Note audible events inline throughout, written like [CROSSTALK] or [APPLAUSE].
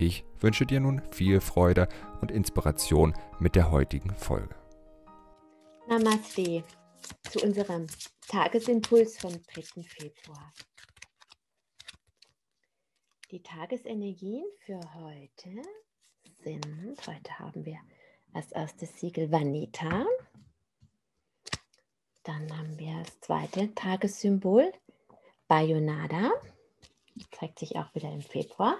Ich wünsche dir nun viel Freude und Inspiration mit der heutigen Folge. Namaste zu unserem Tagesimpuls vom 3. Februar. Die Tagesenergien für heute sind, heute haben wir als erstes Siegel Vanita, dann haben wir das zweite Tagessymbol Bayonada zeigt sich auch wieder im Februar.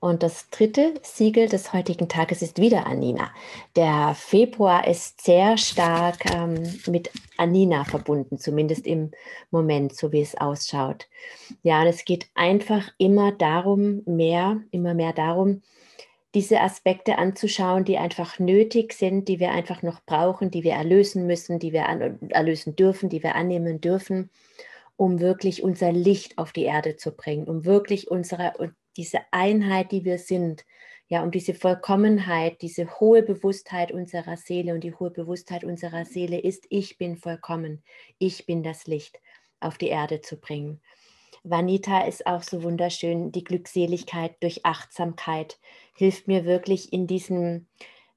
Und das dritte Siegel des heutigen Tages ist wieder Anina. Der Februar ist sehr stark ähm, mit Anina verbunden, zumindest im Moment, so wie es ausschaut. Ja, und es geht einfach immer darum, mehr, immer mehr darum, diese Aspekte anzuschauen, die einfach nötig sind, die wir einfach noch brauchen, die wir erlösen müssen, die wir erlösen dürfen, die wir annehmen dürfen um wirklich unser Licht auf die Erde zu bringen, um wirklich unsere, diese Einheit, die wir sind, ja, um diese Vollkommenheit, diese hohe Bewusstheit unserer Seele und die hohe Bewusstheit unserer Seele ist, ich bin vollkommen, ich bin das Licht auf die Erde zu bringen. Vanita ist auch so wunderschön, die Glückseligkeit durch Achtsamkeit hilft mir wirklich in diesem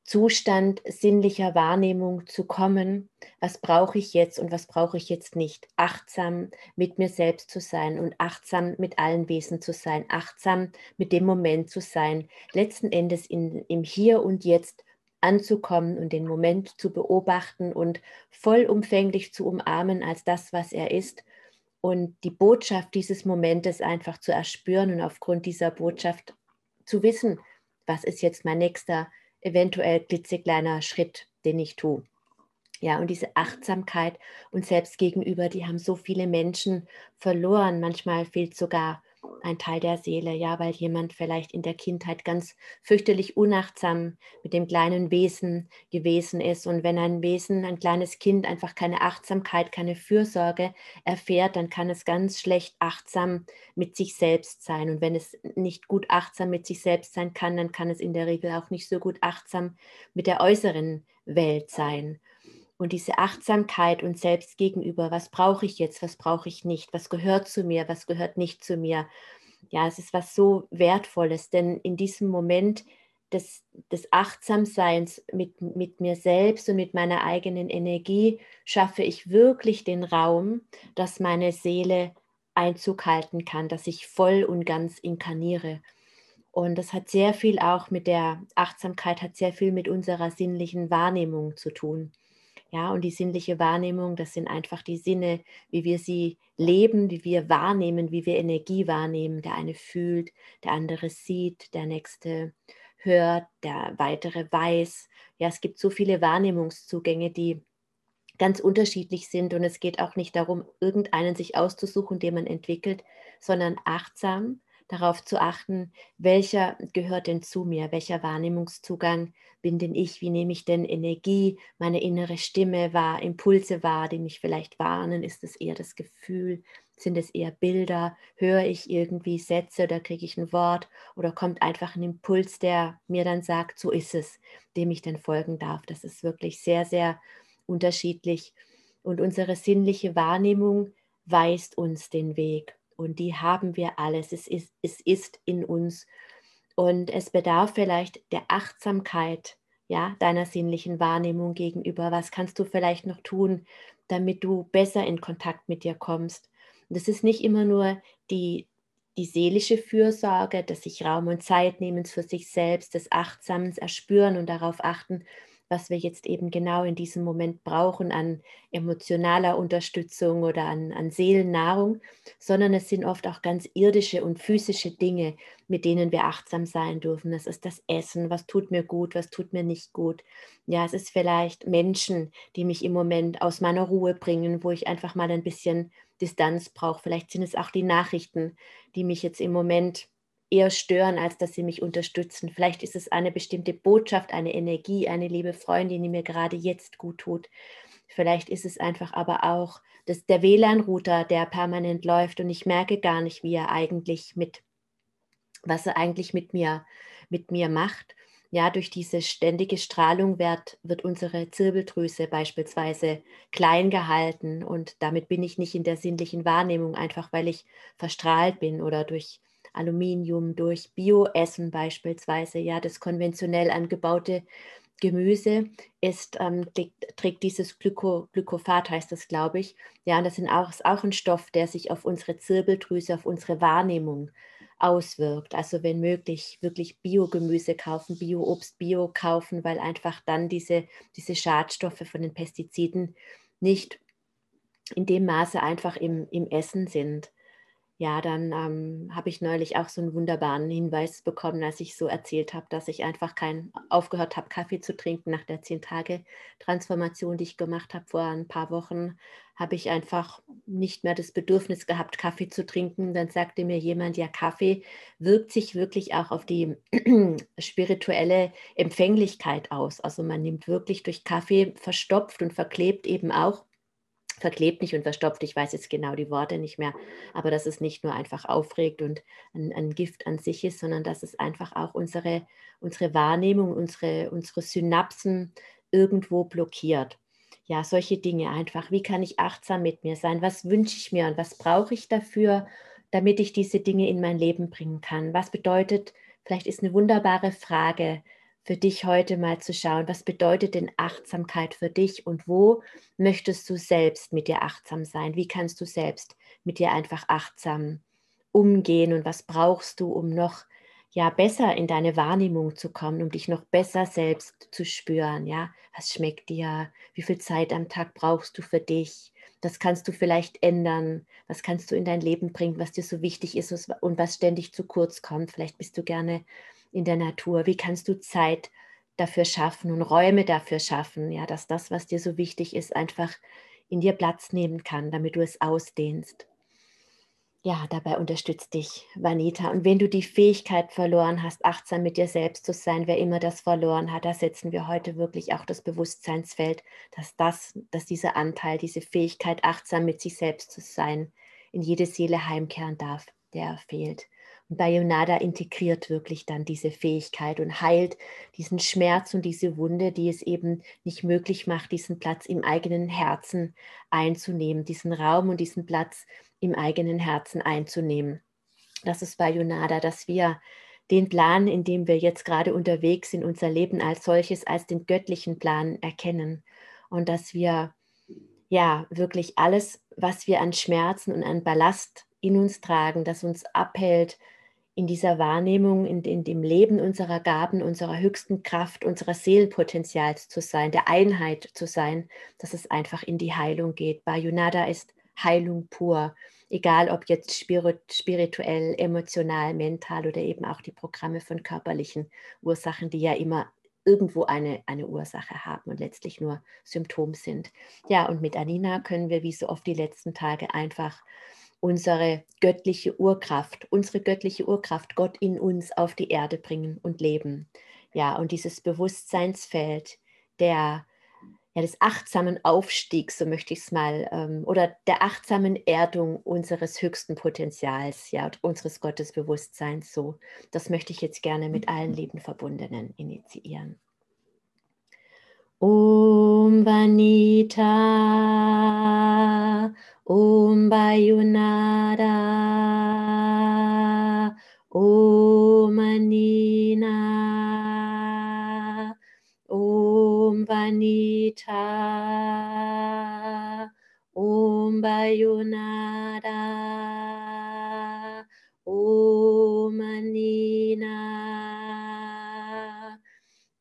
Zustand sinnlicher Wahrnehmung zu kommen, was brauche ich jetzt und was brauche ich jetzt nicht. Achtsam mit mir selbst zu sein und achtsam mit allen Wesen zu sein, achtsam mit dem Moment zu sein, letzten Endes in, im Hier und Jetzt anzukommen und den Moment zu beobachten und vollumfänglich zu umarmen als das, was er ist und die Botschaft dieses Momentes einfach zu erspüren und aufgrund dieser Botschaft zu wissen, was ist jetzt mein nächster eventuell klitzekleiner Schritt, den ich tue. Ja, und diese Achtsamkeit und selbst gegenüber, die haben so viele Menschen verloren. Manchmal fehlt sogar ein Teil der Seele, ja, weil jemand vielleicht in der Kindheit ganz fürchterlich unachtsam mit dem kleinen Wesen gewesen ist. Und wenn ein Wesen, ein kleines Kind einfach keine Achtsamkeit, keine Fürsorge erfährt, dann kann es ganz schlecht achtsam mit sich selbst sein. Und wenn es nicht gut achtsam mit sich selbst sein kann, dann kann es in der Regel auch nicht so gut achtsam mit der äußeren Welt sein. Und diese Achtsamkeit und selbst gegenüber, was brauche ich jetzt, was brauche ich nicht, was gehört zu mir, was gehört nicht zu mir. Ja, es ist was so Wertvolles, denn in diesem Moment des, des Achtsamseins mit, mit mir selbst und mit meiner eigenen Energie schaffe ich wirklich den Raum, dass meine Seele Einzug halten kann, dass ich voll und ganz inkarniere. Und das hat sehr viel auch mit der Achtsamkeit, hat sehr viel mit unserer sinnlichen Wahrnehmung zu tun. Ja, und die sinnliche Wahrnehmung, das sind einfach die Sinne, wie wir sie leben, wie wir wahrnehmen, wie wir Energie wahrnehmen. Der eine fühlt, der andere sieht, der nächste hört, der weitere weiß. Ja, es gibt so viele Wahrnehmungszugänge, die ganz unterschiedlich sind und es geht auch nicht darum, irgendeinen sich auszusuchen, den man entwickelt, sondern achtsam darauf zu achten, welcher gehört denn zu mir, welcher Wahrnehmungszugang bin denn ich, wie nehme ich denn Energie, meine innere Stimme wahr, Impulse wahr, die mich vielleicht warnen, ist es eher das Gefühl, sind es eher Bilder, höre ich irgendwie Sätze oder kriege ich ein Wort? Oder kommt einfach ein Impuls, der mir dann sagt, so ist es, dem ich dann folgen darf. Das ist wirklich sehr, sehr unterschiedlich. Und unsere sinnliche Wahrnehmung weist uns den Weg und die haben wir alles. Es ist, es ist in uns. Und es bedarf vielleicht der Achtsamkeit, ja, deiner sinnlichen Wahrnehmung gegenüber. Was kannst du vielleicht noch tun, damit du besser in Kontakt mit dir kommst? Und das ist nicht immer nur die, die seelische Fürsorge, dass sich Raum und Zeit nehmen für sich selbst, des Achtsamens erspüren und darauf achten, was wir jetzt eben genau in diesem Moment brauchen an emotionaler Unterstützung oder an, an Seelennahrung, sondern es sind oft auch ganz irdische und physische Dinge, mit denen wir achtsam sein dürfen. Das ist das Essen, was tut mir gut, was tut mir nicht gut. Ja, es ist vielleicht Menschen, die mich im Moment aus meiner Ruhe bringen, wo ich einfach mal ein bisschen Distanz brauche. Vielleicht sind es auch die Nachrichten, die mich jetzt im Moment eher stören, als dass sie mich unterstützen. Vielleicht ist es eine bestimmte Botschaft, eine Energie, eine liebe Freundin, die mir gerade jetzt gut tut. Vielleicht ist es einfach aber auch das, der WLAN-Router, der permanent läuft und ich merke gar nicht, wie er eigentlich mit, was er eigentlich mit mir, mit mir macht. Ja, durch diese ständige Strahlung wird, wird unsere Zirbeldrüse beispielsweise klein gehalten und damit bin ich nicht in der sinnlichen Wahrnehmung, einfach weil ich verstrahlt bin oder durch Aluminium, durch Bioessen beispielsweise, ja, das konventionell angebaute Gemüse ist, ähm, trägt dieses Glyko, Glykophat, heißt das, glaube ich. Ja, das sind auch, ist auch ein Stoff, der sich auf unsere Zirbeldrüse, auf unsere Wahrnehmung auswirkt. Also wenn möglich, wirklich Biogemüse kaufen, Bio-Obst, Bio kaufen, weil einfach dann diese, diese Schadstoffe von den Pestiziden nicht in dem Maße einfach im, im Essen sind ja, dann ähm, habe ich neulich auch so einen wunderbaren Hinweis bekommen, als ich so erzählt habe, dass ich einfach kein aufgehört habe, Kaffee zu trinken nach der zehn Tage Transformation, die ich gemacht habe vor ein paar Wochen, habe ich einfach nicht mehr das Bedürfnis gehabt, Kaffee zu trinken. Dann sagte mir jemand, ja, Kaffee wirkt sich wirklich auch auf die [CLEARS THROAT] spirituelle Empfänglichkeit aus. Also man nimmt wirklich durch Kaffee verstopft und verklebt eben auch verklebt nicht und verstopft. Ich weiß jetzt genau die Worte nicht mehr, aber dass es nicht nur einfach aufregt und ein, ein, Gift an sich ist, sondern dass es einfach auch unsere, unsere Wahrnehmung, unsere, unsere Synapsen irgendwo blockiert. Ja, solche Dinge einfach. Wie kann ich achtsam mit mir sein? Was wünsche ich mir und was brauche ich dafür, damit ich diese Dinge in mein Leben bringen kann? Was bedeutet, vielleicht ist eine wunderbare Frage, für dich heute mal zu schauen, was bedeutet denn Achtsamkeit für dich und wo möchtest du selbst mit dir achtsam sein? Wie kannst du selbst mit dir einfach achtsam umgehen und was brauchst du, um noch ja besser in deine Wahrnehmung zu kommen, um dich noch besser selbst zu spüren, ja? Was schmeckt dir? Wie viel Zeit am Tag brauchst du für dich? Das kannst du vielleicht ändern. Was kannst du in dein Leben bringen, was dir so wichtig ist und was ständig zu kurz kommt? Vielleicht bist du gerne in der Natur? Wie kannst du Zeit dafür schaffen und Räume dafür schaffen, ja, dass das, was dir so wichtig ist, einfach in dir Platz nehmen kann, damit du es ausdehnst. Ja, dabei unterstützt dich Vanita. Und wenn du die Fähigkeit verloren hast, achtsam mit dir selbst zu sein, wer immer das verloren hat, da setzen wir heute wirklich auch das Bewusstseinsfeld, dass das, dass dieser Anteil, diese Fähigkeit, achtsam mit sich selbst zu sein, in jede Seele heimkehren darf, der fehlt. Bayonada integriert wirklich dann diese Fähigkeit und heilt diesen Schmerz und diese Wunde, die es eben nicht möglich macht, diesen Platz im eigenen Herzen einzunehmen, diesen Raum und diesen Platz im eigenen Herzen einzunehmen. Das ist Bayonada, dass wir den Plan, in dem wir jetzt gerade unterwegs sind, unser Leben als solches, als den göttlichen Plan erkennen und dass wir ja wirklich alles, was wir an Schmerzen und an Ballast in uns tragen, das uns abhält, in dieser Wahrnehmung, in, in, dem Leben unserer Gaben, unserer höchsten Kraft, unserer Seelenpotenzials zu sein, der Einheit zu sein, dass es einfach in die Heilung geht. Bayonada ist Heilung pur, egal ob jetzt spirituell, emotional, mental oder eben auch die Programme von körperlichen Ursachen, die ja immer irgendwo eine, eine Ursache haben und letztlich nur Symptom sind. Ja, und mit Anina können wir wie so oft die letzten Tage einfach unsere göttliche Urkraft, unsere göttliche Urkraft, Gott in uns auf die Erde bringen und leben. Ja, und dieses Bewusstseinsfeld der, ja, des achtsamen Aufstiegs, so möchte ich es mal, ähm, oder der achtsamen Erdung unseres höchsten Potenzials, ja, unseres Gottesbewusstseins, so. Das möchte ich jetzt gerne mit allen lieben Verbundenen initiieren. Om Vanita Om Bayunada, Om Anina, Om Vanita, Om Bayunada, Om Anina,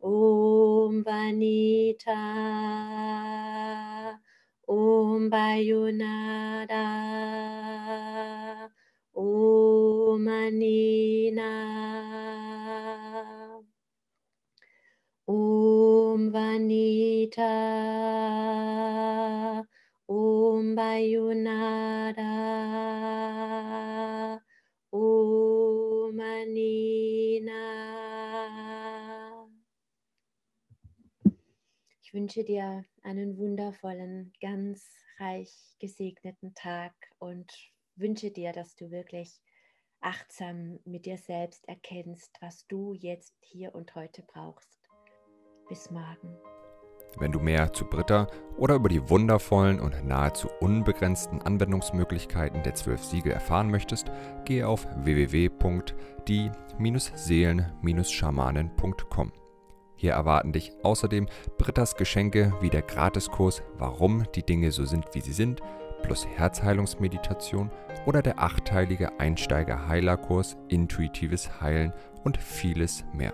Om Vanita. Om Bayunada, Om Anina, Om Vanita, Ich wünsche dir einen wundervollen, ganz reich gesegneten Tag und wünsche dir, dass du wirklich achtsam mit dir selbst erkennst, was du jetzt hier und heute brauchst. Bis morgen. Wenn du mehr zu Britta oder über die wundervollen und nahezu unbegrenzten Anwendungsmöglichkeiten der zwölf Siegel erfahren möchtest, gehe auf www.die-seelen-schamanen.com. Hier erwarten dich außerdem Brittas Geschenke wie der Gratiskurs Warum die Dinge so sind, wie sie sind, plus Herzheilungsmeditation oder der achteilige Einsteiger-Heilerkurs Intuitives Heilen und vieles mehr.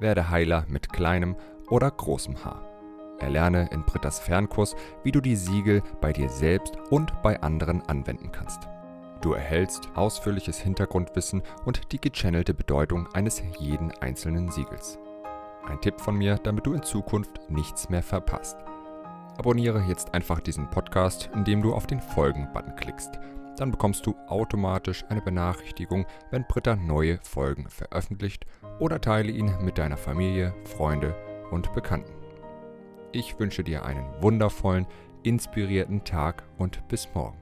Werde Heiler mit kleinem oder großem Haar. Erlerne in Brittas Fernkurs, wie du die Siegel bei dir selbst und bei anderen anwenden kannst. Du erhältst ausführliches Hintergrundwissen und die gechannelte Bedeutung eines jeden einzelnen Siegels. Ein Tipp von mir, damit du in Zukunft nichts mehr verpasst. Abonniere jetzt einfach diesen Podcast, indem du auf den Folgen-Button klickst. Dann bekommst du automatisch eine Benachrichtigung, wenn Britta neue Folgen veröffentlicht oder teile ihn mit deiner Familie, Freunde und Bekannten. Ich wünsche dir einen wundervollen, inspirierten Tag und bis morgen.